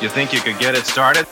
You think you could get it started?